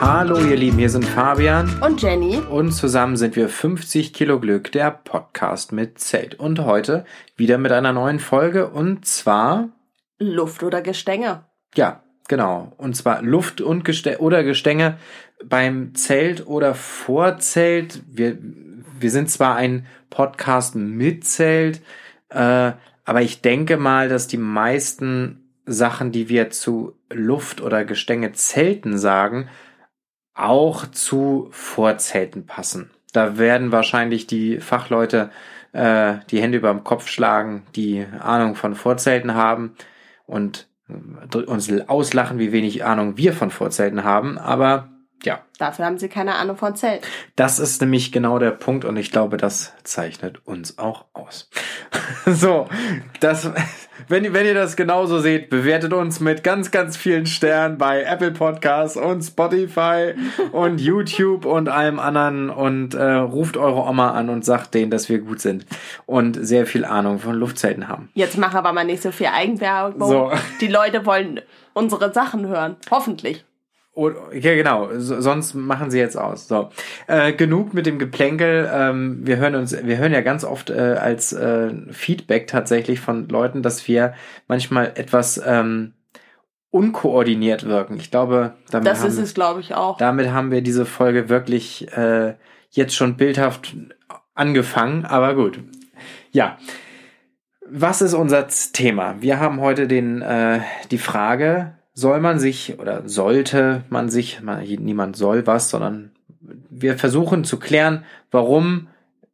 Hallo ihr Lieben, hier sind Fabian und Jenny und zusammen sind wir 50 Kilo Glück, der Podcast mit Zelt. Und heute wieder mit einer neuen Folge und zwar Luft oder Gestänge. Ja, genau. Und zwar Luft und Gestänge oder Gestänge beim Zelt oder Vorzelt. Wir, wir sind zwar ein Podcast mit Zelt, äh, aber ich denke mal, dass die meisten Sachen, die wir zu Luft- oder Gestänge Zelten sagen, auch zu Vorzelten passen. Da werden wahrscheinlich die Fachleute äh, die Hände über dem Kopf schlagen, die Ahnung von Vorzelten haben und äh, uns auslachen, wie wenig Ahnung wir von Vorzelten haben. Aber ja. Dafür haben sie keine Ahnung von Zelt. Das ist nämlich genau der Punkt und ich glaube, das zeichnet uns auch aus. so, das, wenn, wenn ihr das genauso seht, bewertet uns mit ganz, ganz vielen Sternen bei Apple Podcasts und Spotify und YouTube und allem anderen und äh, ruft eure Oma an und sagt denen, dass wir gut sind und sehr viel Ahnung von Luftzelten haben. Jetzt mach aber mal nicht so viel Eigenwerbung. So. Die Leute wollen unsere Sachen hören. Hoffentlich. Ja, genau. So, sonst machen sie jetzt aus. So, äh, genug mit dem Geplänkel. Ähm, wir hören uns, wir hören ja ganz oft äh, als äh, Feedback tatsächlich von Leuten, dass wir manchmal etwas ähm, unkoordiniert wirken. Ich glaube, damit das haben, ist es, glaube ich auch. Damit haben wir diese Folge wirklich äh, jetzt schon bildhaft angefangen. Aber gut, ja. Was ist unser Thema? Wir haben heute den äh, die Frage soll man sich oder sollte man sich, man, niemand soll was, sondern wir versuchen zu klären, warum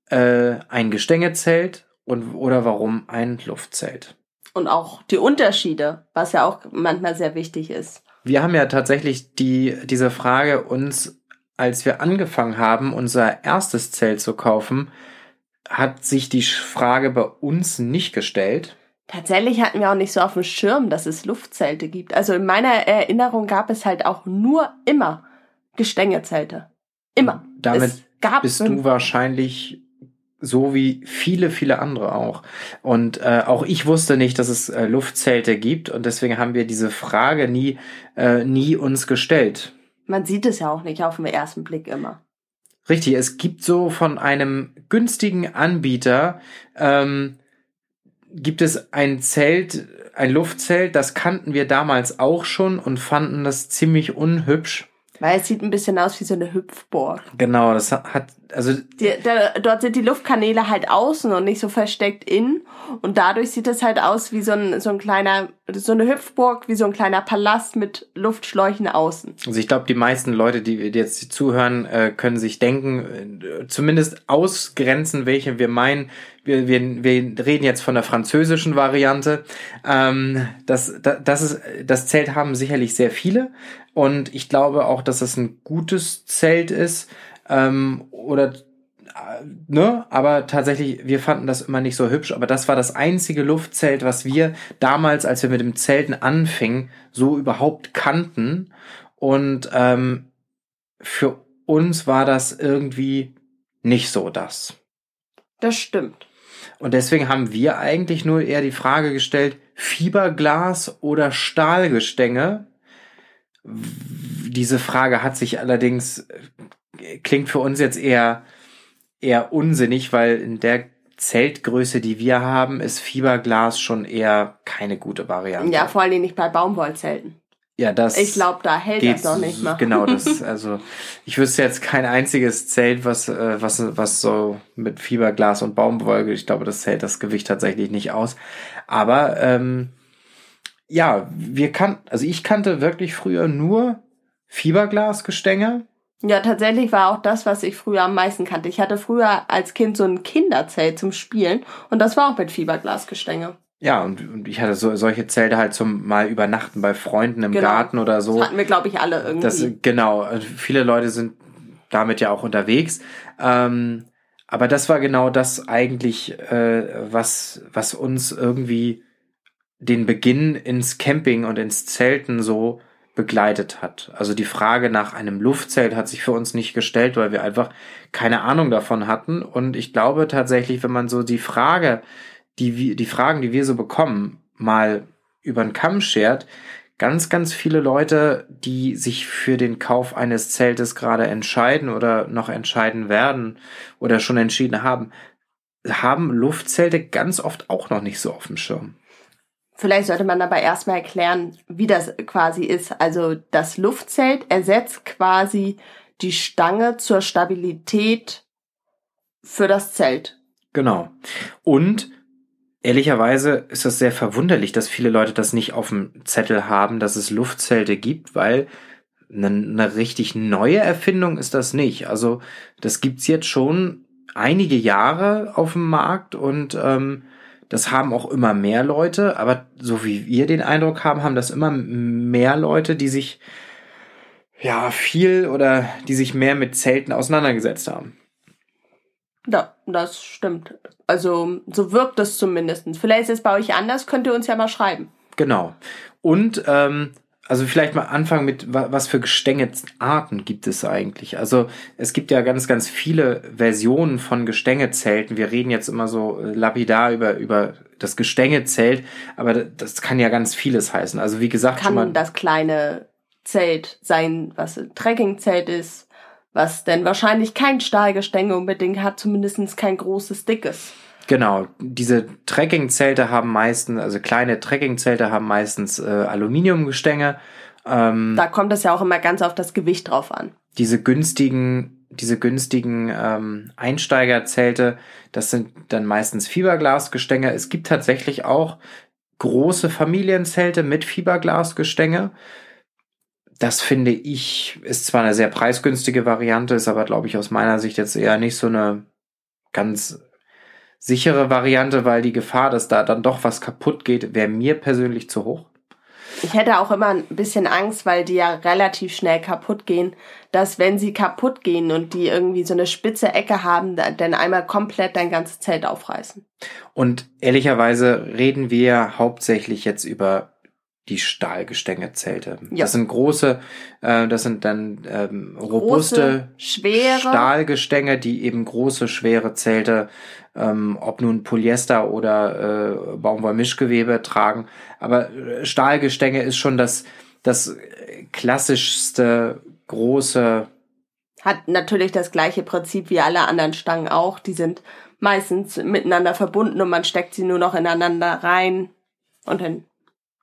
äh, ein Gestengezelt und oder warum ein Luftzelt. Und auch die Unterschiede, was ja auch manchmal sehr wichtig ist. Wir haben ja tatsächlich die, diese Frage uns, als wir angefangen haben, unser erstes Zelt zu kaufen, hat sich die Frage bei uns nicht gestellt. Tatsächlich hatten wir auch nicht so auf dem Schirm, dass es Luftzelte gibt. Also in meiner Erinnerung gab es halt auch nur immer Gestängezelte. Immer. Damit bist du wahrscheinlich so wie viele, viele andere auch. Und äh, auch ich wusste nicht, dass es äh, Luftzelte gibt und deswegen haben wir diese Frage nie, äh, nie uns gestellt. Man sieht es ja auch nicht auf den ersten Blick immer. Richtig, es gibt so von einem günstigen Anbieter ähm, gibt es ein Zelt, ein Luftzelt, das kannten wir damals auch schon und fanden das ziemlich unhübsch. Weil es sieht ein bisschen aus wie so eine Hüpfburg. Genau, das hat, also. Die, da, dort sind die Luftkanäle halt außen und nicht so versteckt innen. Und dadurch sieht es halt aus wie so ein, so ein kleiner, so eine Hüpfburg, wie so ein kleiner Palast mit Luftschläuchen außen. Also ich glaube, die meisten Leute, die jetzt zuhören, äh, können sich denken, äh, zumindest ausgrenzen, welche wir meinen. Wir, wir, wir reden jetzt von der französischen Variante. Ähm, das, das, das, ist, das Zelt haben sicherlich sehr viele. Und ich glaube auch, dass es ein gutes Zelt ist. Ähm, oder ne, aber tatsächlich, wir fanden das immer nicht so hübsch, aber das war das einzige Luftzelt, was wir damals, als wir mit dem Zelten anfingen, so überhaupt kannten. Und ähm, für uns war das irgendwie nicht so das. Das stimmt. Und deswegen haben wir eigentlich nur eher die Frage gestellt, Fiberglas oder Stahlgestänge? Diese Frage hat sich allerdings, äh, klingt für uns jetzt eher eher unsinnig, weil in der Zeltgröße, die wir haben, ist Fiberglas schon eher keine gute Variante. Ja, vor allem nicht bei Baumwollzelten. Ja, das. Ich glaube, da hält das doch nicht mehr. Genau, das, also, ich wüsste jetzt kein einziges Zelt, was, äh, was, was so mit Fiberglas und Baumwolle, ich glaube, das hält das Gewicht tatsächlich nicht aus. Aber, ähm, ja, wir kannten, also ich kannte wirklich früher nur Fiberglasgestänge ja, tatsächlich war auch das, was ich früher am meisten kannte. Ich hatte früher als Kind so ein Kinderzelt zum Spielen und das war auch mit Fiberglasgestänge. Ja, und, und ich hatte so solche Zelte halt zum mal übernachten bei Freunden im genau. Garten oder so. Das hatten wir, glaube ich, alle irgendwie. Das, genau, also viele Leute sind damit ja auch unterwegs. Ähm, aber das war genau das eigentlich, äh, was, was uns irgendwie den Beginn ins Camping und ins Zelten so begleitet hat. Also die Frage nach einem Luftzelt hat sich für uns nicht gestellt, weil wir einfach keine Ahnung davon hatten. Und ich glaube tatsächlich, wenn man so die Frage, die, die Fragen, die wir so bekommen, mal über den Kamm schert, ganz, ganz viele Leute, die sich für den Kauf eines Zeltes gerade entscheiden oder noch entscheiden werden oder schon entschieden haben, haben Luftzelte ganz oft auch noch nicht so auf dem Schirm. Vielleicht sollte man aber erstmal erklären, wie das quasi ist. Also das Luftzelt ersetzt quasi die Stange zur Stabilität für das Zelt. Genau. Und ehrlicherweise ist das sehr verwunderlich, dass viele Leute das nicht auf dem Zettel haben, dass es Luftzelte gibt, weil eine, eine richtig neue Erfindung ist das nicht. Also das gibt's jetzt schon einige Jahre auf dem Markt und ähm, das haben auch immer mehr Leute, aber so wie wir den Eindruck haben, haben das immer mehr Leute, die sich ja viel oder die sich mehr mit Zelten auseinandergesetzt haben. Ja, das stimmt. Also so wirkt es zumindest. Vielleicht ist es bei euch anders, könnt ihr uns ja mal schreiben. Genau. Und ähm, also vielleicht mal anfangen mit, was für Gestängearten gibt es eigentlich? Also es gibt ja ganz, ganz viele Versionen von Gestängezelten. Wir reden jetzt immer so äh, lapidar über, über das Gestengezelt, aber das kann ja ganz vieles heißen. Also wie gesagt, kann schon mal das kleine Zelt sein, was ein Trekkingzelt ist, was denn wahrscheinlich kein Stahlgestänge unbedingt hat, zumindest kein großes, dickes. Genau, diese Trekkingzelte haben meistens, also kleine Trekkingzelte haben meistens äh, Aluminiumgestänge. Ähm, da kommt es ja auch immer ganz auf das Gewicht drauf an. Diese günstigen, diese günstigen ähm, Einsteigerzelte, das sind dann meistens Fiberglasgestänge. Es gibt tatsächlich auch große Familienzelte mit Fiberglasgestänge. Das finde ich, ist zwar eine sehr preisgünstige Variante, ist aber, glaube ich, aus meiner Sicht jetzt eher nicht so eine ganz sichere Variante, weil die Gefahr, dass da dann doch was kaputt geht, wäre mir persönlich zu hoch. Ich hätte auch immer ein bisschen Angst, weil die ja relativ schnell kaputt gehen, dass wenn sie kaputt gehen und die irgendwie so eine spitze Ecke haben, dann einmal komplett dein ganzes Zelt aufreißen. Und ehrlicherweise reden wir hauptsächlich jetzt über die Stahlgestängezelte. Ja. Das sind große, äh, das sind dann ähm, robuste, große, schwere Stahlgestänge, die eben große, schwere Zelte, ähm, ob nun Polyester oder äh, Baumwollmischgewebe tragen. Aber äh, Stahlgestänge ist schon das, das klassischste große. Hat natürlich das gleiche Prinzip wie alle anderen Stangen auch. Die sind meistens miteinander verbunden und man steckt sie nur noch ineinander rein und dann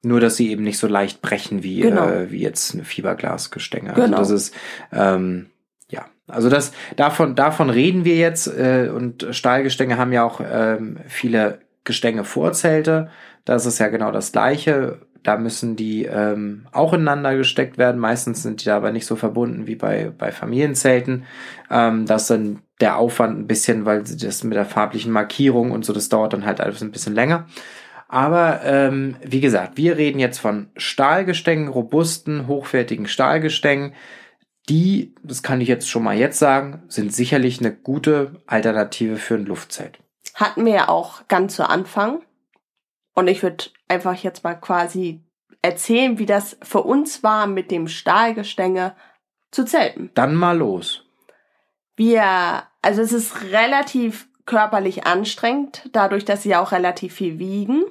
nur, dass sie eben nicht so leicht brechen wie, genau. äh, wie jetzt eine Fiberglasgestänge. Also genau. Also das ist, ähm, ja, also das, davon, davon reden wir jetzt, äh, und Stahlgestänge haben ja auch ähm, viele Gestänge-Vorzelte. Das ist ja genau das Gleiche. Da müssen die ähm, auch ineinander gesteckt werden. Meistens sind die da aber nicht so verbunden wie bei, bei Familienzelten. Ähm, das ist dann der Aufwand ein bisschen, weil das mit der farblichen Markierung und so, das dauert dann halt alles ein bisschen länger. Aber ähm, wie gesagt, wir reden jetzt von Stahlgestängen, robusten, hochwertigen Stahlgestängen. Die, das kann ich jetzt schon mal jetzt sagen, sind sicherlich eine gute Alternative für ein Luftzelt. Hatten wir ja auch ganz zu Anfang. Und ich würde einfach jetzt mal quasi erzählen, wie das für uns war, mit dem Stahlgestänge zu zelten. Dann mal los. Wir, also es ist relativ körperlich anstrengend, dadurch, dass sie auch relativ viel wiegen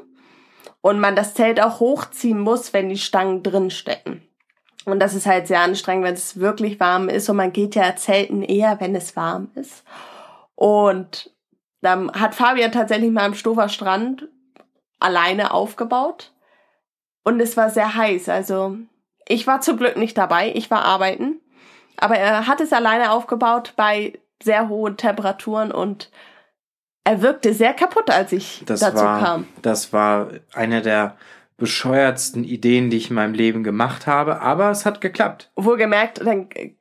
und man das Zelt auch hochziehen muss, wenn die Stangen drin stecken. Und das ist halt sehr anstrengend, wenn es wirklich warm ist und man geht ja zelten eher, wenn es warm ist. Und dann hat Fabian tatsächlich mal am Stofer Strand alleine aufgebaut und es war sehr heiß. Also ich war zum Glück nicht dabei, ich war arbeiten, aber er hat es alleine aufgebaut bei sehr hohen Temperaturen und er wirkte sehr kaputt, als ich das dazu war, kam. Das war eine der bescheuertsten Ideen, die ich in meinem Leben gemacht habe, aber es hat geklappt. Wohlgemerkt, dann äh,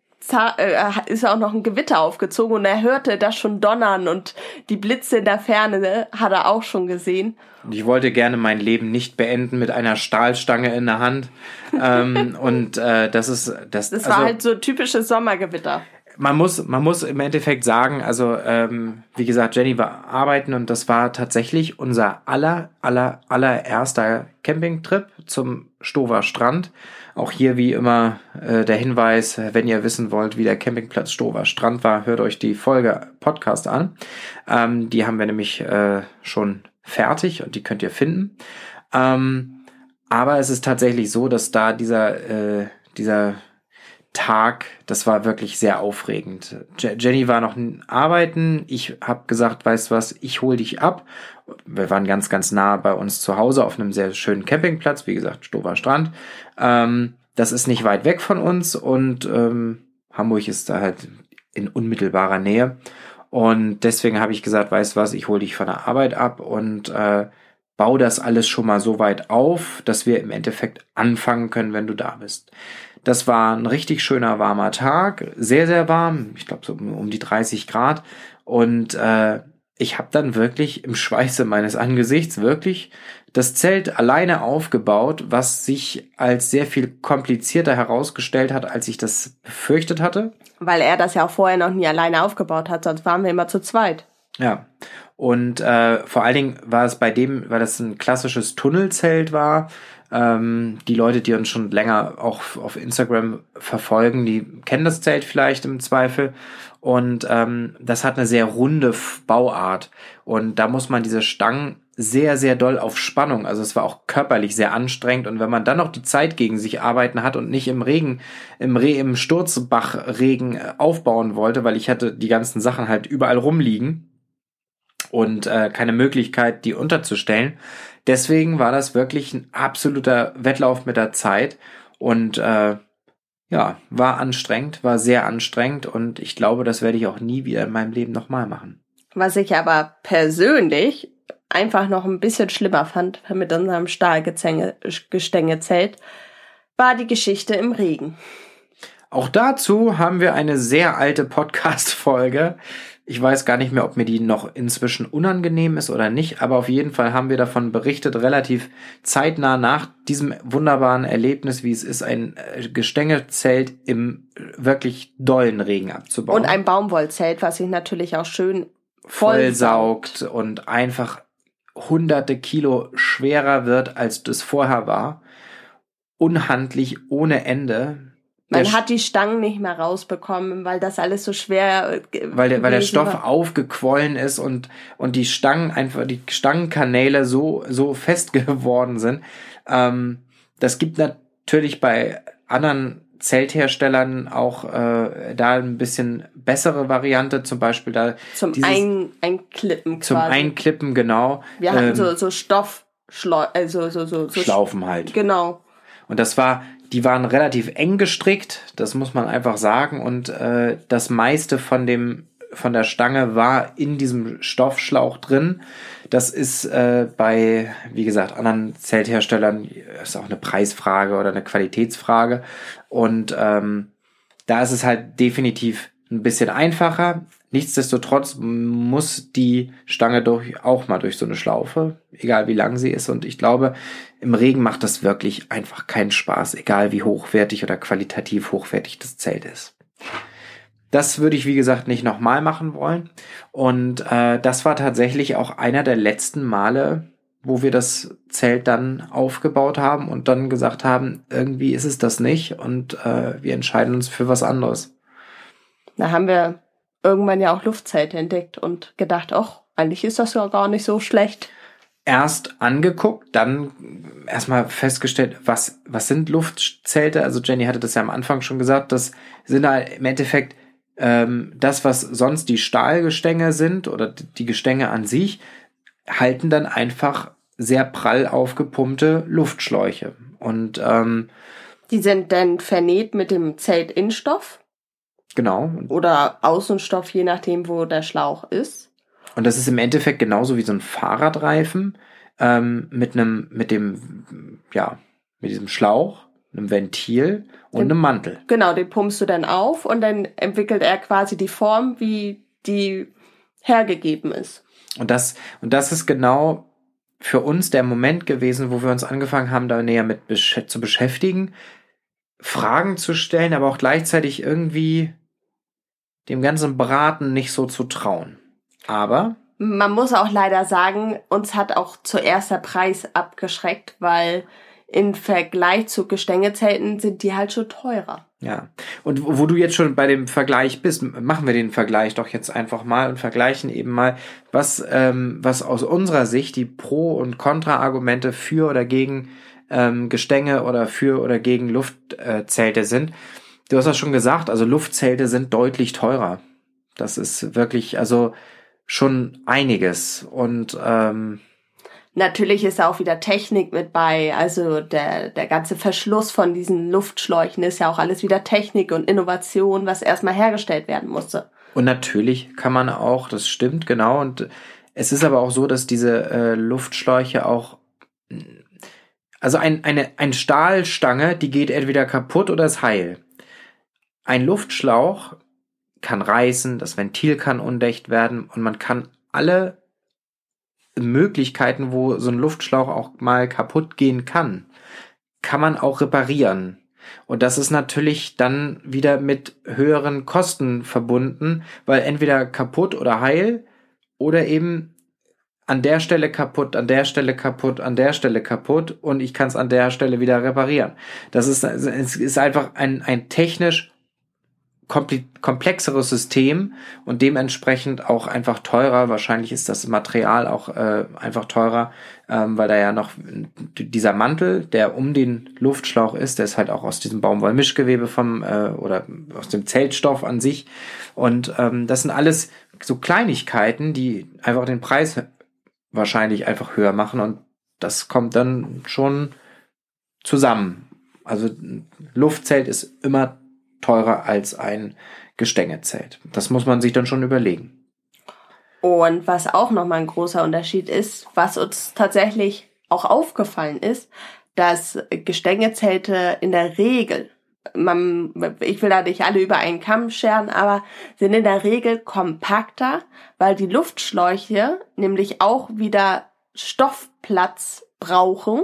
ist auch noch ein Gewitter aufgezogen und er hörte das schon donnern und die Blitze in der Ferne ne, hat er auch schon gesehen. Und ich wollte gerne mein Leben nicht beenden mit einer Stahlstange in der Hand. ähm, und äh, das ist das. Das war also, halt so typisches Sommergewitter man muss, man muss im Endeffekt sagen, also ähm, wie gesagt, Jenny war arbeiten und das war tatsächlich unser aller, aller, allererster Campingtrip zum Stover Strand. Auch hier wie immer äh, der Hinweis, wenn ihr wissen wollt, wie der Campingplatz Stover Strand war, hört euch die Folge Podcast an. Ähm, die haben wir nämlich äh, schon fertig und die könnt ihr finden. Ähm, Aber es ist tatsächlich so, dass da dieser, äh, dieser Tag, das war wirklich sehr aufregend. Jenny war noch arbeiten. Ich habe gesagt, weißt was, ich hol dich ab. Wir waren ganz, ganz nah bei uns zu Hause auf einem sehr schönen Campingplatz, wie gesagt, Stover Strand. Ähm, das ist nicht weit weg von uns und ähm, Hamburg ist da halt in unmittelbarer Nähe. Und deswegen habe ich gesagt, weißt was, ich hol dich von der Arbeit ab und äh, bau das alles schon mal so weit auf, dass wir im Endeffekt anfangen können, wenn du da bist. Das war ein richtig schöner warmer Tag, sehr, sehr warm, ich glaube so um, die 30 Grad. Und äh, ich habe dann wirklich im Schweiße meines Angesichts wirklich das Zelt alleine aufgebaut, was sich als sehr viel komplizierter herausgestellt hat, als ich das befürchtet hatte. Weil er das ja auch vorher noch nie alleine aufgebaut hat, sonst waren wir immer zu zweit. Ja. Und äh, vor allen Dingen war es bei dem, weil das ein klassisches Tunnelzelt war, ähm, die Leute, die uns schon länger auch auf Instagram verfolgen, die kennen das Zelt vielleicht im Zweifel. Und ähm, das hat eine sehr runde Bauart. Und da muss man diese Stangen sehr, sehr doll auf Spannung. Also es war auch körperlich sehr anstrengend. Und wenn man dann noch die Zeit gegen sich arbeiten hat und nicht im Regen, im, Re im Sturzbachregen äh, aufbauen wollte, weil ich hatte die ganzen Sachen halt überall rumliegen und äh, keine Möglichkeit, die unterzustellen, Deswegen war das wirklich ein absoluter Wettlauf mit der Zeit und äh, ja, war anstrengend, war sehr anstrengend und ich glaube, das werde ich auch nie wieder in meinem Leben nochmal machen. Was ich aber persönlich einfach noch ein bisschen schlimmer fand mit unserem Stahlgesteingezelt, war die Geschichte im Regen. Auch dazu haben wir eine sehr alte Podcast-Folge. Ich weiß gar nicht mehr, ob mir die noch inzwischen unangenehm ist oder nicht, aber auf jeden Fall haben wir davon berichtet, relativ zeitnah nach diesem wunderbaren Erlebnis, wie es ist, ein äh, Gestängezelt im wirklich dollen Regen abzubauen. Und ein Baumwollzelt, was sich natürlich auch schön vollsaugt und einfach hunderte Kilo schwerer wird, als das vorher war. Unhandlich ohne Ende man hat die Stangen nicht mehr rausbekommen, weil das alles so schwer weil der, weil der Stoff war. aufgequollen ist und und die Stangen einfach die Stangenkanäle so so fest geworden sind. Ähm, das gibt natürlich bei anderen Zeltherstellern auch äh, da ein bisschen bessere Variante, zum Beispiel da zum dieses, ein, Einklippen quasi. Zum Einklippen genau. Wir hatten ähm, so so Stoff also so so, so Schlaufen halt. Genau. Und das war die waren relativ eng gestrickt, das muss man einfach sagen. Und äh, das meiste von dem von der Stange war in diesem Stoffschlauch drin. Das ist äh, bei, wie gesagt, anderen Zeltherstellern ist auch eine Preisfrage oder eine Qualitätsfrage. Und ähm, da ist es halt definitiv ein bisschen einfacher. Nichtsdestotrotz muss die Stange durch, auch mal durch so eine Schlaufe, egal wie lang sie ist. Und ich glaube, im Regen macht das wirklich einfach keinen Spaß, egal wie hochwertig oder qualitativ hochwertig das Zelt ist. Das würde ich, wie gesagt, nicht nochmal machen wollen. Und äh, das war tatsächlich auch einer der letzten Male, wo wir das Zelt dann aufgebaut haben und dann gesagt haben, irgendwie ist es das nicht und äh, wir entscheiden uns für was anderes. Da haben wir irgendwann ja auch Luftzelte entdeckt und gedacht, ach, eigentlich ist das ja gar nicht so schlecht. Erst angeguckt, dann erstmal festgestellt, was, was sind Luftzelte? Also Jenny hatte das ja am Anfang schon gesagt, das sind halt im Endeffekt ähm, das, was sonst die Stahlgestänge sind oder die Gestänge an sich, halten dann einfach sehr prall aufgepumpte Luftschläuche. Und ähm, die sind dann vernäht mit dem Zeltinnenstoff? Genau. Oder Außenstoff, je nachdem, wo der Schlauch ist. Und das ist im Endeffekt genauso wie so ein Fahrradreifen ähm, mit einem, mit dem, ja, mit diesem Schlauch, einem Ventil und den, einem Mantel. Genau, den pumpst du dann auf und dann entwickelt er quasi die Form, wie die hergegeben ist. Und das, und das ist genau für uns der Moment gewesen, wo wir uns angefangen haben, da näher mit besch zu beschäftigen, Fragen zu stellen, aber auch gleichzeitig irgendwie dem ganzen Braten nicht so zu trauen. Aber man muss auch leider sagen, uns hat auch zuerst der Preis abgeschreckt, weil im Vergleich zu Gestängezelten sind die halt schon teurer. Ja. Und wo du jetzt schon bei dem Vergleich bist, machen wir den Vergleich doch jetzt einfach mal und vergleichen eben mal, was, ähm, was aus unserer Sicht die Pro- und Kontra-Argumente für oder gegen ähm, Gestänge oder für oder gegen Luftzelte sind. Du hast das schon gesagt, also Luftzelte sind deutlich teurer. Das ist wirklich, also schon einiges. Und ähm, Natürlich ist auch wieder Technik mit bei. Also der, der ganze Verschluss von diesen Luftschläuchen ist ja auch alles wieder Technik und Innovation, was erstmal hergestellt werden musste. Und natürlich kann man auch, das stimmt, genau. Und es ist aber auch so, dass diese äh, Luftschläuche auch, also ein, eine ein Stahlstange, die geht entweder kaputt oder ist heil. Ein Luftschlauch kann reißen, das Ventil kann undicht werden und man kann alle Möglichkeiten, wo so ein Luftschlauch auch mal kaputt gehen kann, kann man auch reparieren. Und das ist natürlich dann wieder mit höheren Kosten verbunden, weil entweder kaputt oder heil oder eben an der Stelle kaputt, an der Stelle kaputt, an der Stelle kaputt und ich kann es an der Stelle wieder reparieren. Das ist, ist einfach ein, ein technisch komplexeres System und dementsprechend auch einfach teurer. Wahrscheinlich ist das Material auch äh, einfach teurer, ähm, weil da ja noch dieser Mantel, der um den Luftschlauch ist, der ist halt auch aus diesem Baumwollmischgewebe vom äh, oder aus dem Zeltstoff an sich. Und ähm, das sind alles so Kleinigkeiten, die einfach den Preis wahrscheinlich einfach höher machen und das kommt dann schon zusammen. Also Luftzelt ist immer teurer als ein Gestängezelt. Das muss man sich dann schon überlegen. Und was auch nochmal ein großer Unterschied ist, was uns tatsächlich auch aufgefallen ist, dass Gestängezelte in der Regel, man, ich will da nicht alle über einen Kamm scheren, aber sind in der Regel kompakter, weil die Luftschläuche nämlich auch wieder Stoffplatz brauchen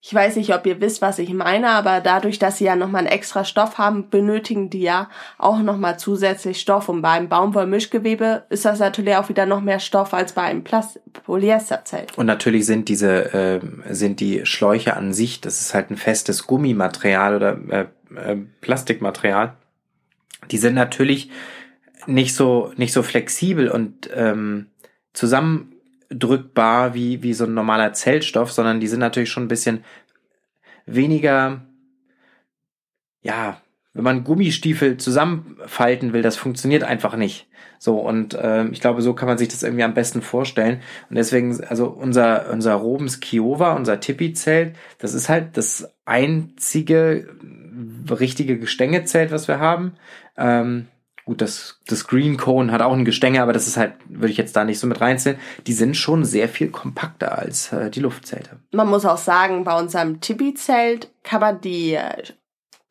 ich weiß nicht, ob ihr wisst, was ich meine, aber dadurch, dass sie ja nochmal einen extra Stoff haben, benötigen die ja auch nochmal zusätzlich Stoff. Und beim Baumwollmischgewebe ist das natürlich auch wieder noch mehr Stoff als bei einem Plast Polyesterzelt. Und natürlich sind diese, äh, sind die Schläuche an sich, das ist halt ein festes Gummimaterial oder äh, äh, Plastikmaterial. Die sind natürlich nicht so, nicht so flexibel und ähm, zusammen drückbar wie, wie so ein normaler Zellstoff, sondern die sind natürlich schon ein bisschen weniger, ja, wenn man Gummistiefel zusammenfalten will, das funktioniert einfach nicht. So, und äh, ich glaube, so kann man sich das irgendwie am besten vorstellen. Und deswegen, also unser, unser Robens Kiowa, unser Tipi-Zelt, das ist halt das einzige richtige Gestängezelt, was wir haben. Ähm, Gut, das, das Green Cone hat auch ein Gestänge, aber das ist halt, würde ich jetzt da nicht so mit reinzählen. Die sind schon sehr viel kompakter als äh, die Luftzelte. Man muss auch sagen, bei unserem Tibi-Zelt kann man die äh,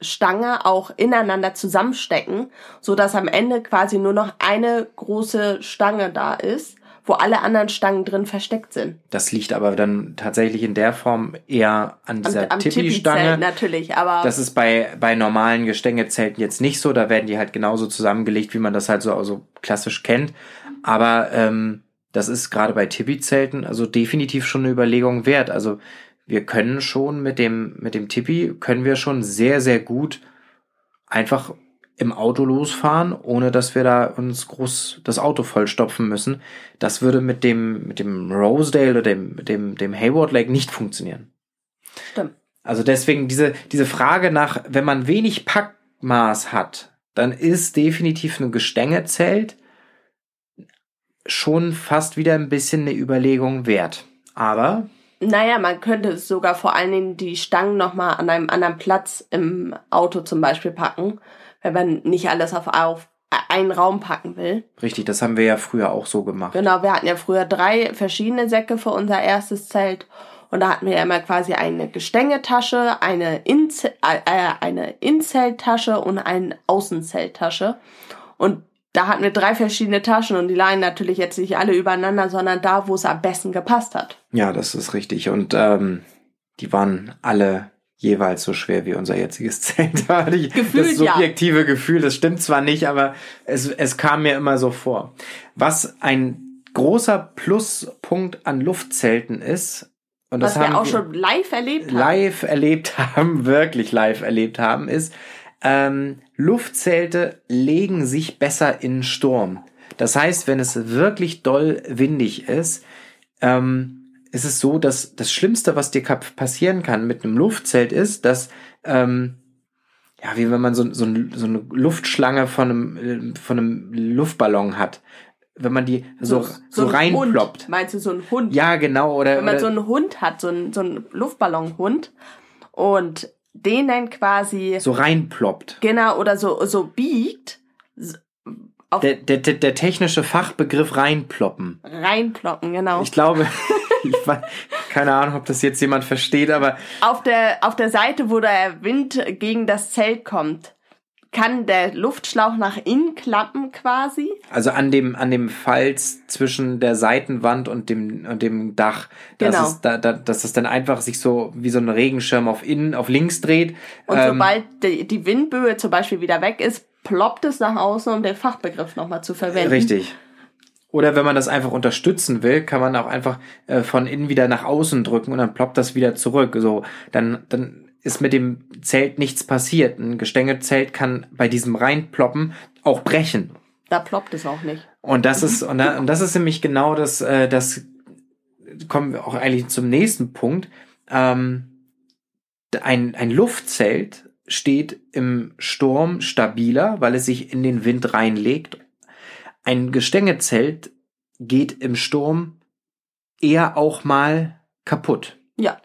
Stange auch ineinander zusammenstecken, so dass am Ende quasi nur noch eine große Stange da ist wo alle anderen Stangen drin versteckt sind. Das liegt aber dann tatsächlich in der Form eher an dieser Tippi-Stange. natürlich, aber. Das ist bei, bei normalen Gestängezelten jetzt nicht so. Da werden die halt genauso zusammengelegt, wie man das halt so also klassisch kennt. Aber ähm, das ist gerade bei Tippi-Zelten also definitiv schon eine Überlegung wert. Also wir können schon mit dem, mit dem Tippi, können wir schon sehr, sehr gut einfach im Auto losfahren, ohne dass wir da uns groß das Auto vollstopfen müssen. Das würde mit dem, mit dem Rosedale oder dem, dem, dem Hayward Lake nicht funktionieren. Stimmt. Also deswegen diese, diese Frage nach, wenn man wenig Packmaß hat, dann ist definitiv ein Gestängezelt schon fast wieder ein bisschen eine Überlegung wert. Aber naja, man könnte sogar vor allen Dingen die Stangen nochmal an einem anderen Platz im Auto zum Beispiel packen wenn man nicht alles auf, auf einen Raum packen will. Richtig, das haben wir ja früher auch so gemacht. Genau, wir hatten ja früher drei verschiedene Säcke für unser erstes Zelt. Und da hatten wir ja immer quasi eine Gestängetasche, eine, Inze äh, eine Inzelttasche und eine Außenzelttasche. Und da hatten wir drei verschiedene Taschen und die lagen natürlich jetzt nicht alle übereinander, sondern da, wo es am besten gepasst hat. Ja, das ist richtig. Und ähm, die waren alle jeweils so schwer wie unser jetziges Zelt. Da hatte ich Gefühlt, das subjektive ja. Gefühl, das stimmt zwar nicht, aber es, es kam mir immer so vor. Was ein großer Pluspunkt an Luftzelten ist, und das Was haben wir auch schon live erlebt haben. Live erlebt haben, wirklich live erlebt haben, ist, ähm, Luftzelte legen sich besser in Sturm. Das heißt, wenn es wirklich doll windig ist, ähm, ist es so, dass das Schlimmste, was dir passieren kann mit einem Luftzelt ist, dass ähm, ja, wie wenn man so, so, so eine Luftschlange von einem, von einem Luftballon hat. Wenn man die so, so, so, so reinploppt. Hund. Meinst du so ein Hund? Ja, genau. Oder, wenn man oder, so einen Hund hat, so einen, so einen Luftballonhund und den dann quasi so reinploppt. Genau, oder so, so biegt. Der, der, der technische Fachbegriff reinploppen. Reinploppen, genau. Ich glaube, ich weiß, keine Ahnung, ob das jetzt jemand versteht, aber. Auf der, auf der Seite, wo der Wind gegen das Zelt kommt, kann der Luftschlauch nach innen klappen quasi. Also an dem, an dem Falz zwischen der Seitenwand und dem, und dem Dach. Dass genau. Es da, da, dass es dann einfach sich so wie so ein Regenschirm auf innen, auf links dreht. Und ähm, sobald die, die Windböe zum Beispiel wieder weg ist, ploppt es nach außen, um den Fachbegriff nochmal zu verwenden. Richtig. Oder wenn man das einfach unterstützen will, kann man auch einfach äh, von innen wieder nach außen drücken und dann ploppt das wieder zurück. So, dann, dann ist mit dem Zelt nichts passiert. Ein Gestängelzelt kann bei diesem reinploppen auch brechen. Da ploppt es auch nicht. Und das ist, und, da, und das ist nämlich genau das, äh, das kommen wir auch eigentlich zum nächsten Punkt. Ähm, ein, ein Luftzelt steht im Sturm stabiler, weil es sich in den Wind reinlegt ein Gestängezelt geht im Sturm eher auch mal kaputt. Ja.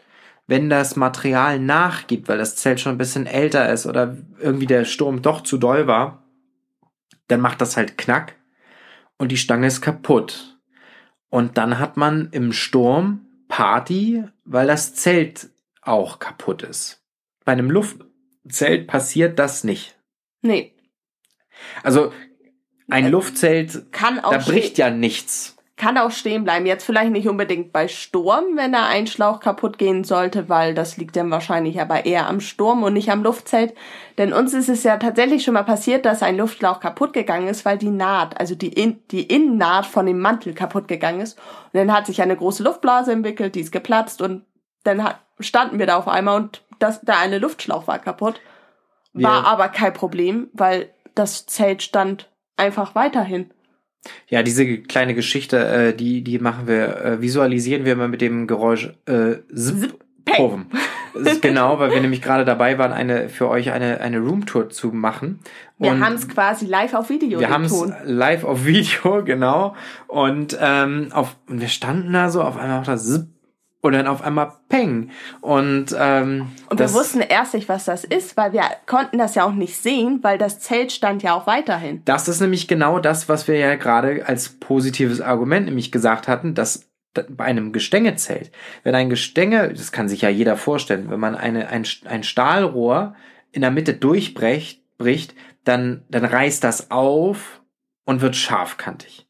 Wenn das Material nachgibt, weil das Zelt schon ein bisschen älter ist oder irgendwie der Sturm doch zu doll war, dann macht das halt Knack und die Stange ist kaputt. Und dann hat man im Sturm Party, weil das Zelt auch kaputt ist. Bei einem Luftzelt passiert das nicht. Nee. Also ein äh, Luftzelt, kann auch da bricht ja nichts. Kann auch stehen bleiben. Jetzt vielleicht nicht unbedingt bei Sturm, wenn da ein Schlauch kaputt gehen sollte, weil das liegt dann wahrscheinlich aber eher am Sturm und nicht am Luftzelt. Denn uns ist es ja tatsächlich schon mal passiert, dass ein Luftschlauch kaputt gegangen ist, weil die Naht, also die, In die Innennaht von dem Mantel kaputt gegangen ist. Und dann hat sich eine große Luftblase entwickelt, die ist geplatzt und dann hat, standen wir da auf einmal und das, der eine Luftschlauch war kaputt. War ja. aber kein Problem, weil das Zelt stand einfach weiterhin. Ja, diese kleine Geschichte, äh, die, die machen wir, äh, visualisieren wir mal mit dem Geräusch äh, Zip. Proben. genau, weil wir nämlich gerade dabei waren, eine für euch eine, eine Roomtour zu machen. Und wir haben es quasi live auf Video. Wir haben es live auf Video, genau. Und ähm, auf und wir standen da so, auf einmal auch das Zip und dann auf einmal Peng. Und, ähm, und wir wussten erst nicht, was das ist, weil wir konnten das ja auch nicht sehen, weil das Zelt stand ja auch weiterhin. Das ist nämlich genau das, was wir ja gerade als positives Argument nämlich gesagt hatten, dass bei einem Gestängezelt, wenn ein Gestänge, das kann sich ja jeder vorstellen, wenn man eine, ein, ein Stahlrohr in der Mitte durchbricht, bricht, dann, dann reißt das auf und wird scharfkantig.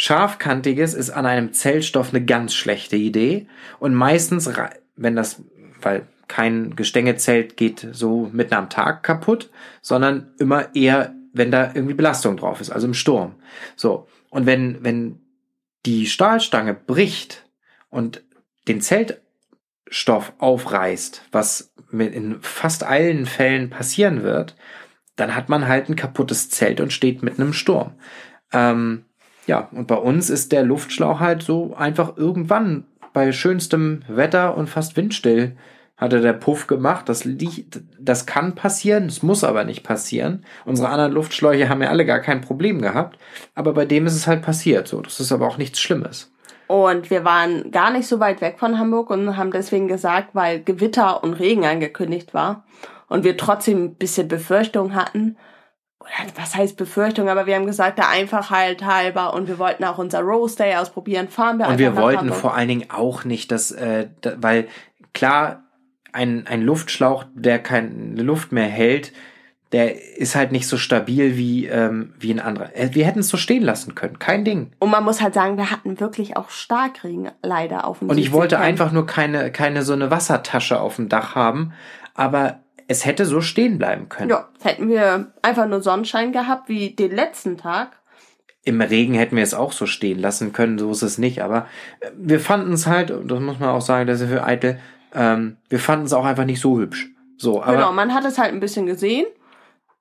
Scharfkantiges ist an einem Zellstoff eine ganz schlechte Idee und meistens, wenn das, weil kein Gestängezelt geht so mitten am Tag kaputt, sondern immer eher, wenn da irgendwie Belastung drauf ist, also im Sturm. So. Und wenn, wenn die Stahlstange bricht und den Zeltstoff aufreißt, was in fast allen Fällen passieren wird, dann hat man halt ein kaputtes Zelt und steht mitten im Sturm. Ähm, ja, und bei uns ist der Luftschlauch halt so einfach irgendwann bei schönstem Wetter und fast windstill hatte der Puff gemacht. Das, das kann passieren, es muss aber nicht passieren. Unsere anderen Luftschläuche haben ja alle gar kein Problem gehabt. Aber bei dem ist es halt passiert. So, das ist aber auch nichts Schlimmes. Und wir waren gar nicht so weit weg von Hamburg und haben deswegen gesagt, weil Gewitter und Regen angekündigt war und wir trotzdem ein bisschen Befürchtung hatten, was heißt Befürchtung, aber wir haben gesagt, der Einfachheit halber und wir wollten auch unser Rose Day ausprobieren, fahren wir Und wir wollten Hamburg. vor allen Dingen auch nicht, dass, äh, da, weil klar, ein, ein Luftschlauch, der keine Luft mehr hält, der ist halt nicht so stabil wie, ähm, wie ein anderer. Äh, wir hätten es so stehen lassen können, kein Ding. Und man muss halt sagen, wir hatten wirklich auch Starkregen leider auf dem Und ich wollte einfach nur keine, keine so eine Wassertasche auf dem Dach haben, aber es hätte so stehen bleiben können. Ja, hätten wir einfach nur Sonnenschein gehabt wie den letzten Tag. Im Regen hätten wir es auch so stehen lassen können, so ist es nicht. Aber äh, wir fanden es halt, und das muss man auch sagen, das ist für eitel, ähm, wir fanden es auch einfach nicht so hübsch. So, aber genau, man hat es halt ein bisschen gesehen.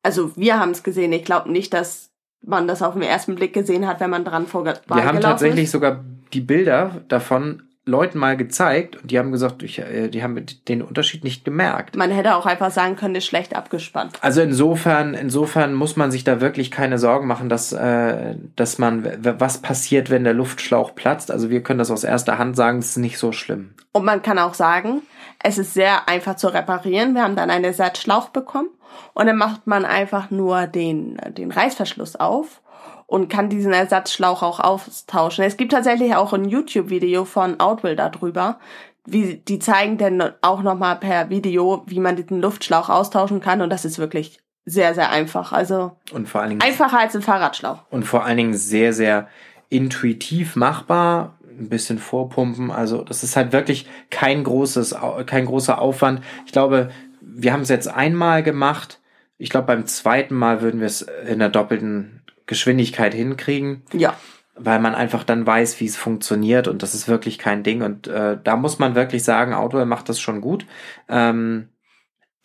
Also wir haben es gesehen. Ich glaube nicht, dass man das auf den ersten Blick gesehen hat, wenn man dran vorgelaufen ist. Wir haben tatsächlich ist. sogar die Bilder davon Leuten mal gezeigt und die haben gesagt, ich, äh, die haben den Unterschied nicht gemerkt. Man hätte auch einfach sagen können, ist schlecht abgespannt. Also insofern, insofern muss man sich da wirklich keine Sorgen machen, dass, äh, dass man, was passiert, wenn der Luftschlauch platzt. Also wir können das aus erster Hand sagen, es ist nicht so schlimm. Und man kann auch sagen, es ist sehr einfach zu reparieren. Wir haben dann einen Ersatzschlauch bekommen und dann macht man einfach nur den, den Reißverschluss auf und kann diesen Ersatzschlauch auch austauschen. Es gibt tatsächlich auch ein YouTube-Video von Outwill darüber, wie die zeigen denn auch nochmal per Video, wie man diesen Luftschlauch austauschen kann und das ist wirklich sehr, sehr einfach. Also und vor allen Dingen, einfacher als ein Fahrradschlauch. Und vor allen Dingen sehr, sehr intuitiv machbar, ein bisschen vorpumpen. Also das ist halt wirklich kein großes, kein großer Aufwand. Ich glaube, wir haben es jetzt einmal gemacht. Ich glaube, beim zweiten Mal würden wir es in der doppelten Geschwindigkeit hinkriegen. Ja. Weil man einfach dann weiß, wie es funktioniert und das ist wirklich kein Ding. Und äh, da muss man wirklich sagen, Outdoor macht das schon gut. Ähm,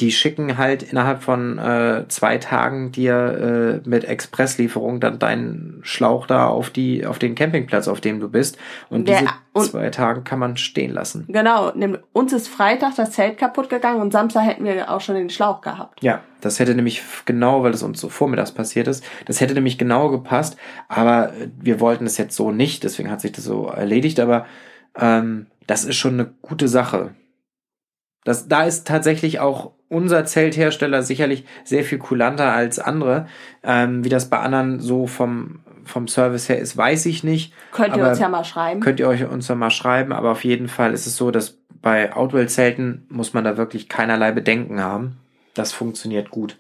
die schicken halt innerhalb von äh, zwei Tagen dir äh, mit Expresslieferung dann deinen Schlauch da auf die auf den Campingplatz, auf dem du bist. Und Der, diese und zwei Tagen kann man stehen lassen. Genau. Uns ist Freitag das Zelt kaputt gegangen und Samstag hätten wir auch schon den Schlauch gehabt. Ja, das hätte nämlich genau, weil es uns so vormittags passiert ist, das hätte nämlich genau gepasst. Aber wir wollten es jetzt so nicht, deswegen hat sich das so erledigt. Aber ähm, das ist schon eine gute Sache. Das, da ist tatsächlich auch unser Zelthersteller sicherlich sehr viel kulanter als andere. Ähm, wie das bei anderen so vom, vom Service her ist, weiß ich nicht. Könnt ihr uns ja mal schreiben. Könnt ihr euch uns ja mal schreiben, aber auf jeden Fall ist es so, dass bei Outwell-Zelten muss man da wirklich keinerlei Bedenken haben. Das funktioniert gut.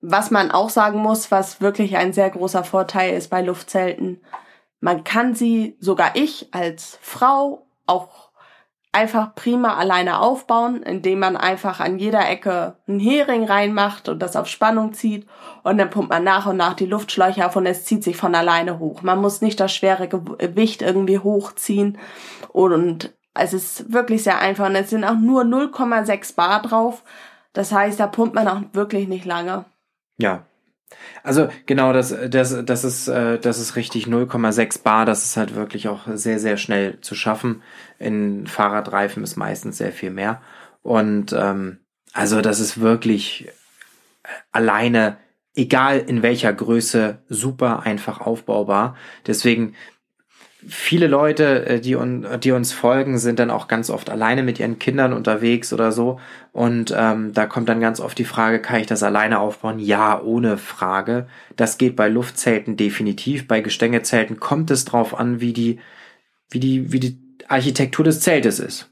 Was man auch sagen muss, was wirklich ein sehr großer Vorteil ist bei Luftzelten, man kann sie, sogar ich als Frau, auch einfach prima alleine aufbauen, indem man einfach an jeder Ecke einen Hering reinmacht und das auf Spannung zieht und dann pumpt man nach und nach die Luftschläuche auf und es zieht sich von alleine hoch. Man muss nicht das schwere Gewicht irgendwie hochziehen und es ist wirklich sehr einfach und es sind auch nur 0,6 Bar drauf. Das heißt, da pumpt man auch wirklich nicht lange. Ja, also genau, das, das, das, ist, äh, das ist richtig 0,6 Bar. Das ist halt wirklich auch sehr, sehr schnell zu schaffen. In Fahrradreifen ist meistens sehr viel mehr. Und ähm, also das ist wirklich alleine, egal in welcher Größe, super einfach aufbaubar. Deswegen viele Leute, äh, die, un, die uns folgen, sind dann auch ganz oft alleine mit ihren Kindern unterwegs oder so. Und ähm, da kommt dann ganz oft die Frage, kann ich das alleine aufbauen? Ja, ohne Frage. Das geht bei Luftzelten definitiv. Bei Gestängezelten kommt es drauf an, wie die, wie die, wie die Architektur des Zeltes ist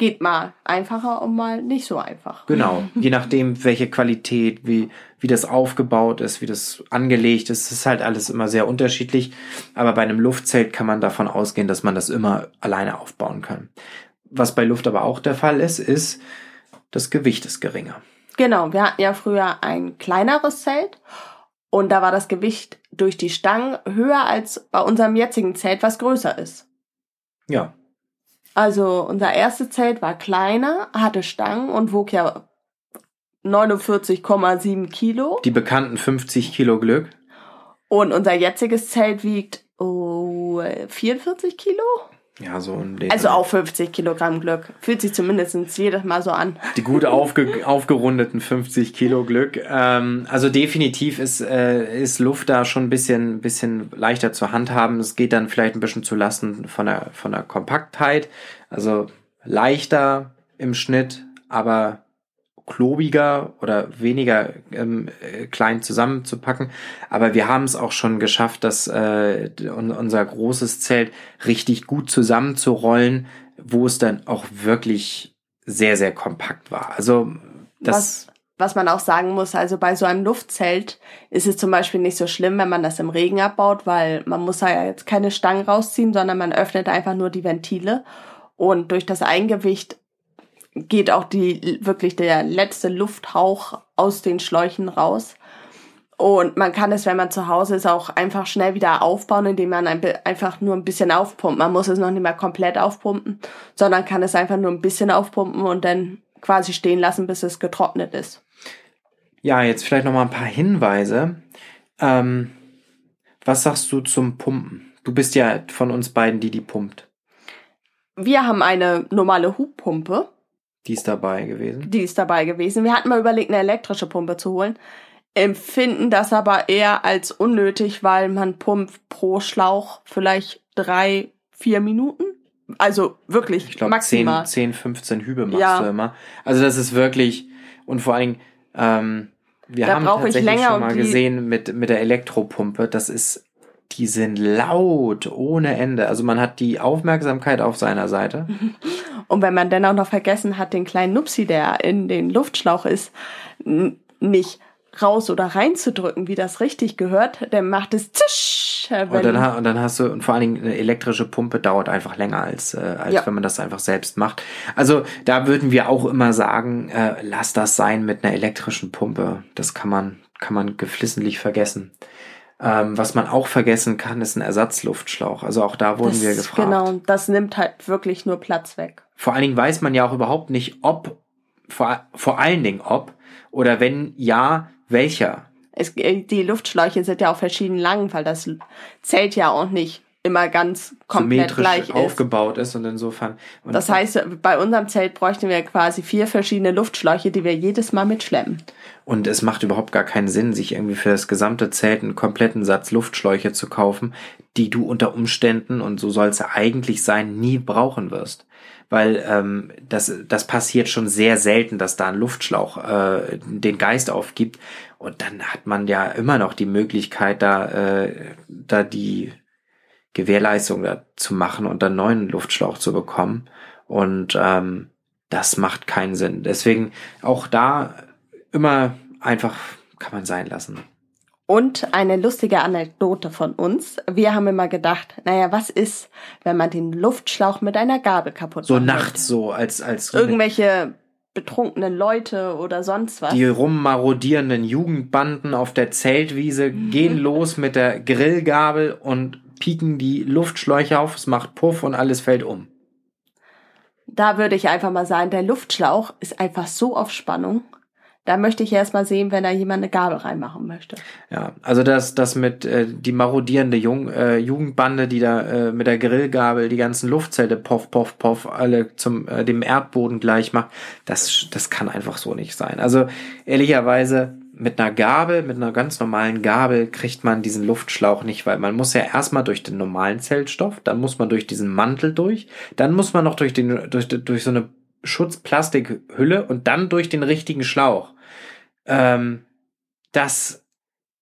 geht mal einfacher und mal nicht so einfach. Genau, je nachdem, welche Qualität, wie, wie das aufgebaut ist, wie das angelegt ist, ist halt alles immer sehr unterschiedlich. Aber bei einem Luftzelt kann man davon ausgehen, dass man das immer alleine aufbauen kann. Was bei Luft aber auch der Fall ist, ist, das Gewicht ist geringer. Genau, wir hatten ja früher ein kleineres Zelt und da war das Gewicht durch die Stangen höher als bei unserem jetzigen Zelt, was größer ist. Ja, also unser erstes Zelt war kleiner, hatte Stangen und wog ja 49,7 Kilo. Die bekannten 50 Kilo Glück. Und unser jetziges Zelt wiegt oh, 44 Kilo. Ja, so ein Also auch 50 Kilogramm Glück. Fühlt sich zumindest jedes Mal so an. Die gut aufge aufgerundeten 50 Kilo Glück. Ähm, also definitiv ist, äh, ist Luft da schon ein bisschen, bisschen leichter zu handhaben. Es geht dann vielleicht ein bisschen zu Lasten von der, von der Kompaktheit. Also leichter im Schnitt, aber klobiger oder weniger ähm, äh, klein zusammenzupacken. Aber wir haben es auch schon geschafft, dass äh, unser großes Zelt richtig gut zusammenzurollen, wo es dann auch wirklich sehr, sehr kompakt war. Also das. Was, was man auch sagen muss, also bei so einem Luftzelt ist es zum Beispiel nicht so schlimm, wenn man das im Regen abbaut, weil man muss ja jetzt keine Stangen rausziehen, sondern man öffnet einfach nur die Ventile. Und durch das Eingewicht geht auch die wirklich der letzte Lufthauch aus den Schläuchen raus. Und man kann es, wenn man zu Hause ist, auch einfach schnell wieder aufbauen, indem man ein, einfach nur ein bisschen aufpumpt. Man muss es noch nicht mehr komplett aufpumpen, sondern kann es einfach nur ein bisschen aufpumpen und dann quasi stehen lassen, bis es getrocknet ist. Ja, jetzt vielleicht noch mal ein paar Hinweise. Ähm, was sagst du zum Pumpen? Du bist ja von uns beiden die, die pumpt. wir haben eine normale Hubpumpe. Die ist dabei gewesen. Die ist dabei gewesen. Wir hatten mal überlegt, eine elektrische Pumpe zu holen. Empfinden das aber eher als unnötig, weil man pumpt pro Schlauch vielleicht drei, vier Minuten. Also wirklich Ich glaube, maximal. 10, 10, 15 Hübe machst Ja. du immer. Also das ist wirklich, und vor allen Dingen, ähm, wir Da haben tatsächlich länger, schon mal gesehen mit, mit der Elektropumpe, das ist, die sind laut ohne Ende. Also man hat die Aufmerksamkeit auf seiner Seite. Und wenn man dann auch noch vergessen hat, den kleinen Nupsi, der in den Luftschlauch ist, nicht raus oder reinzudrücken, wie das richtig gehört, dann macht es zisch. Und dann, und dann hast du, und vor allen Dingen eine elektrische Pumpe dauert einfach länger als, äh, als Ja. wenn man das einfach selbst macht. Also da würden wir auch immer sagen, äh, lass das sein mit einer elektrischen Pumpe. Das kann man, kann man geflissentlich vergessen. Ähm, was man auch vergessen kann, ist ein Ersatzluftschlauch. Also auch da wurden das, wir gefragt. Genau, das nimmt halt wirklich nur Platz weg. Vor allen Dingen weiß man ja auch überhaupt nicht, ob, vor, vor allen Dingen ob, oder wenn ja, welcher. Es, äh, die Luftschläuche sind ja auch verschieden lang, weil das Zelt ja auch nicht immer ganz komplett gleich ist. aufgebaut ist und insofern. Und Das heißt, bei unserem Zelt bräuchten wir quasi vier verschiedene Luftschläuche, die wir jedes Mal mitschleppen. Und es macht überhaupt gar keinen Sinn, sich irgendwie für das gesamte Zelt einen kompletten Satz Luftschläuche zu kaufen, die du unter Umständen, und so soll es eigentlich sein, nie brauchen wirst. Weil ähm, das, das passiert schon sehr selten, dass da ein Luftschlauch äh, den Geist aufgibt. Und dann hat man ja immer noch die Möglichkeit, da, äh, da die Gewährleistung da zu machen und dann neuen Luftschlauch zu bekommen. Und ähm, das macht keinen Sinn. Deswegen auch da immer einfach kann man sein lassen. Und eine lustige Anekdote von uns. Wir haben immer gedacht, naja, was ist, wenn man den Luftschlauch mit einer Gabel kaputt So macht? nachts so als als Irgendwelche betrunkenen Leute oder sonst was. die rummarodierenden Jugendbanden auf der Zeltwiese Mhm. gehen los mit der Grillgabel und pieken die Luftschläuche auf, es macht Puff und alles fällt um. Da würde ich einfach mal sagen, der Luftschlauch ist einfach so auf Spannung. Da möchte ich erst mal sehen, wenn da jemand eine Gabel reinmachen möchte. Ja, also das, das mit äh, die marodierende Jung, äh, Jugendbande, die da äh, mit der Grillgabel die ganzen Luftzelte poff, poff, poff alle zum äh, dem Erdboden gleich macht, das, das kann einfach so nicht sein. Also ehrlicherweise mit einer Gabel, mit einer ganz normalen Gabel kriegt man diesen Luftschlauch nicht, weil man muss ja erstmal durch den normalen Zeltstoff, dann muss man durch diesen Mantel durch, dann muss man noch durch den durch, durch so eine Schutzplastikhülle und dann durch den richtigen Schlauch. Ähm, das,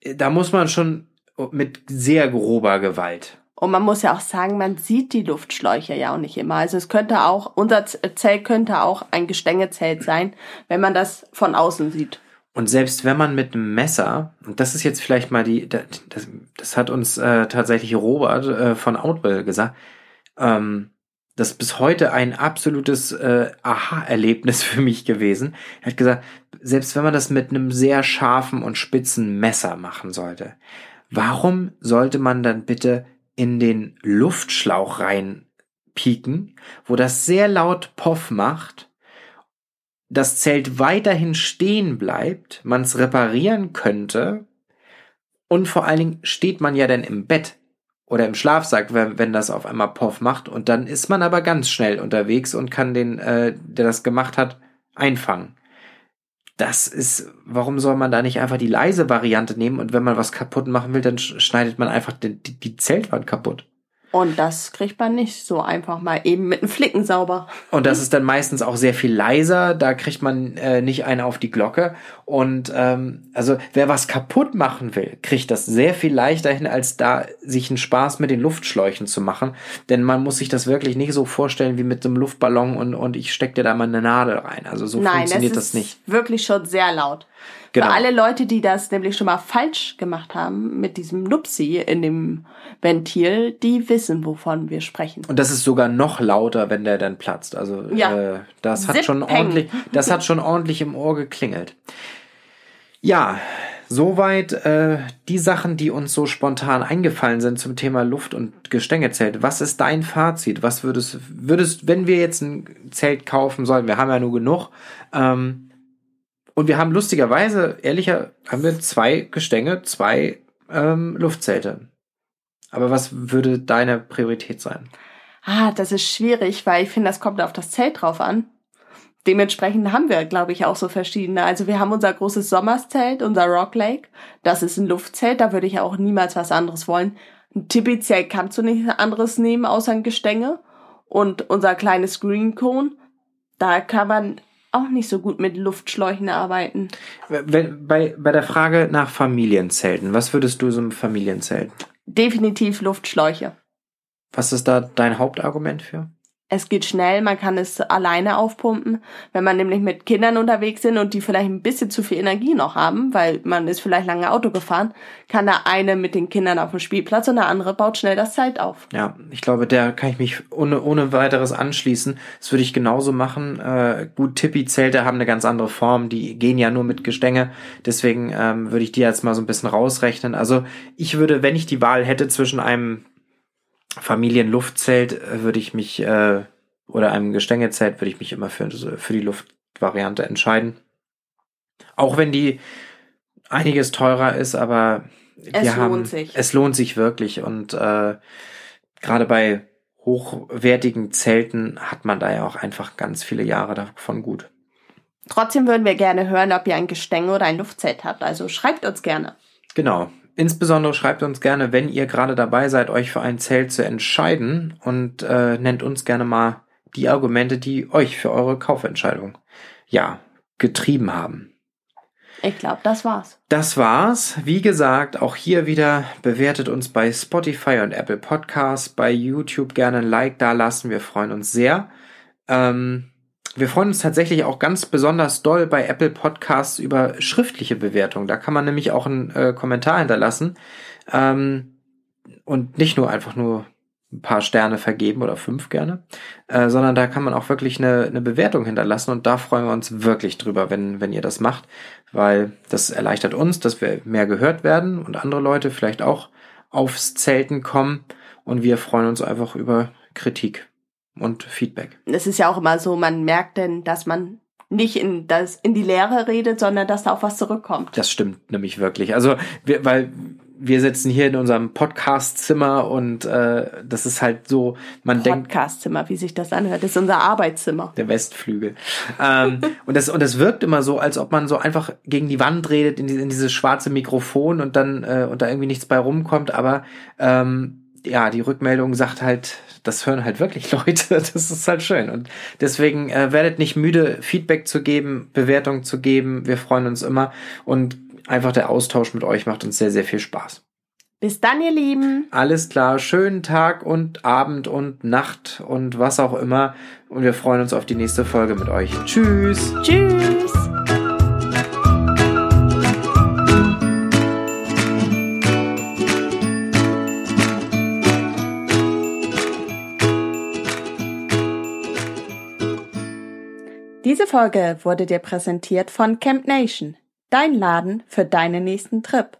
da muss man schon mit sehr grober Gewalt. Und man muss ja auch sagen, man sieht die Luftschläuche ja auch nicht immer. Also es könnte auch, unser Zelt könnte auch ein Gestängezelt sein, wenn man das von außen sieht. Und selbst wenn man mit einem Messer, und das ist jetzt vielleicht mal die, das, das hat uns äh, tatsächlich Robert äh, von Outwell gesagt, ähm, das ist bis heute ein absolutes äh, Aha-Erlebnis für mich gewesen. Er hat gesagt, selbst wenn man das mit einem sehr scharfen und spitzen Messer machen sollte, warum sollte man dann bitte in den Luftschlauch rein pieken, wo das sehr laut Poff macht, das Zelt weiterhin stehen bleibt, man es reparieren könnte und vor allen Dingen steht man ja dann im Bett oder im Schlafsack, wenn, wenn das auf einmal Poff macht und dann ist man aber ganz schnell unterwegs und kann den, äh, der das gemacht hat, einfangen. Das ist, warum soll man da nicht einfach die leise Variante nehmen und wenn man was kaputt machen will, dann sch- schneidet man einfach die, die Zeltwand kaputt. Und das kriegt man nicht so einfach mal eben mit einem Flicken sauber. Und das ist dann meistens auch sehr viel leiser, da kriegt man äh, nicht einen auf die Glocke. Und ähm, also wer was kaputt machen will, kriegt das sehr viel leichter hin, als da sich einen Spaß mit den Luftschläuchen zu machen. Denn man muss sich das wirklich nicht so vorstellen wie mit so einem Luftballon und, und ich steck dir da mal eine Nadel rein. Also so Nein, funktioniert das das ist nicht. wirklich schon sehr laut. Genau. Für alle Leute, die das nämlich schon mal falsch gemacht haben mit diesem Nupsi in dem Ventil, die wissen, wovon wir sprechen. Und das ist sogar noch lauter, wenn der dann platzt. Also Ja. äh, das hat schon ordentlich, das hat schon ordentlich im Ohr geklingelt. Ja, soweit äh, die Sachen, die uns so spontan eingefallen sind zum Thema Luft- und Gestängezelt. Was ist dein Fazit? Was würdest, würdest, wenn wir jetzt ein Zelt kaufen sollen, wir haben ja nur genug, ähm, und wir haben lustigerweise, ehrlicher, haben wir zwei Gestänge, zwei ähm, Luftzelte. Aber was würde deine Priorität sein? Ah, das ist schwierig, weil ich finde, das kommt auf das Zelt drauf an. Dementsprechend haben wir, glaube ich, auch so verschiedene. Also wir haben unser großes Sommerszelt, unser Rock Lake. Das ist ein Luftzelt, da würde ich auch niemals was anderes wollen. Ein Tipi-Zelt kannst du nichts anderes nehmen, außer ein Gestänge. Und unser kleines Green Cone, da kann man auch nicht so gut mit Luftschläuchen arbeiten. Bei, bei der Frage nach Familienzelten, was würdest du so einem Familienzelt? Definitiv Luftschläuche. Was ist da dein Hauptargument für? Es geht schnell, man kann es alleine aufpumpen. Wenn man nämlich mit Kindern unterwegs sind und die vielleicht ein bisschen zu viel Energie noch haben, weil man ist vielleicht lange Auto gefahren, kann der eine mit den Kindern auf dem Spielplatz und der andere baut schnell das Zelt auf. Ja, ich glaube, der kann ich mich ohne, ohne weiteres anschließen. Das würde ich genauso machen. Äh, gut, Tippi-Zelte haben eine ganz andere Form, die gehen ja nur mit Gestänge. Deswegen ähm, würde ich die jetzt mal so ein bisschen rausrechnen. Also ich würde, wenn ich die Wahl hätte zwischen einem Familienluftzelt äh, würde ich mich, äh, oder einem Gestängezelt würde ich mich immer für, für die Luftvariante entscheiden. Auch wenn die einiges teurer ist, aber es lohnt haben, sich. Es lohnt sich wirklich und äh, gerade bei hochwertigen Zelten hat man da ja auch einfach ganz viele Jahre davon gut. Trotzdem würden wir gerne hören, ob ihr ein Gestänge oder ein Luftzelt habt. Also schreibt uns gerne. Genau. Insbesondere schreibt uns gerne, wenn ihr gerade dabei seid, euch für ein Zelt zu entscheiden und äh, nennt uns gerne mal die Argumente, die euch für eure Kaufentscheidung ja getrieben haben. Ich glaube, das war's. Das war's. Wie gesagt, auch hier wieder bewertet uns bei Spotify und Apple Podcasts, bei YouTube gerne ein Like da lassen. Wir freuen uns sehr. Ähm, wir freuen uns tatsächlich auch ganz besonders doll bei Apple Podcasts über schriftliche Bewertungen. Da kann man nämlich auch einen äh, Kommentar hinterlassen. Ähm, und nicht nur einfach nur ein paar Sterne vergeben oder fünf gerne, äh, sondern da kann man auch wirklich eine, eine Bewertung hinterlassen. Und da freuen wir uns wirklich drüber, wenn, wenn ihr das macht, weil das erleichtert uns, dass wir mehr gehört werden und andere Leute vielleicht auch aufs Zelten kommen. Und wir freuen uns einfach über Kritik und Feedback. Es ist ja auch immer so, man merkt denn, dass man nicht in das in die Leere redet, sondern dass da auch was zurückkommt. Das stimmt nämlich wirklich. Also wir, weil wir sitzen hier in unserem Podcast-Zimmer und äh, das ist halt so, man denkt. Podcast-Zimmer, wie sich das anhört, das ist unser Arbeitszimmer. Der Westflügel. ähm, und das und das wirkt immer so, als ob man so einfach gegen die Wand redet in, die, in dieses schwarze Mikrofon und dann äh, und da irgendwie nichts bei rumkommt. Aber ähm, ja, die Rückmeldung sagt halt, das hören halt wirklich Leute. Das ist halt schön. Und deswegen äh, werdet nicht müde, Feedback zu geben, Bewertungen zu geben. Wir freuen uns immer. Und einfach der Austausch mit euch macht uns sehr, sehr viel Spaß. Bis dann, ihr Lieben. Alles klar. Schönen Tag und Abend und Nacht und was auch immer. Und wir freuen uns auf die nächste Folge mit euch. Tschüss. Tschüss. Diese Folge wurde dir präsentiert von Camp Nation, dein Laden für deinen nächsten Trip.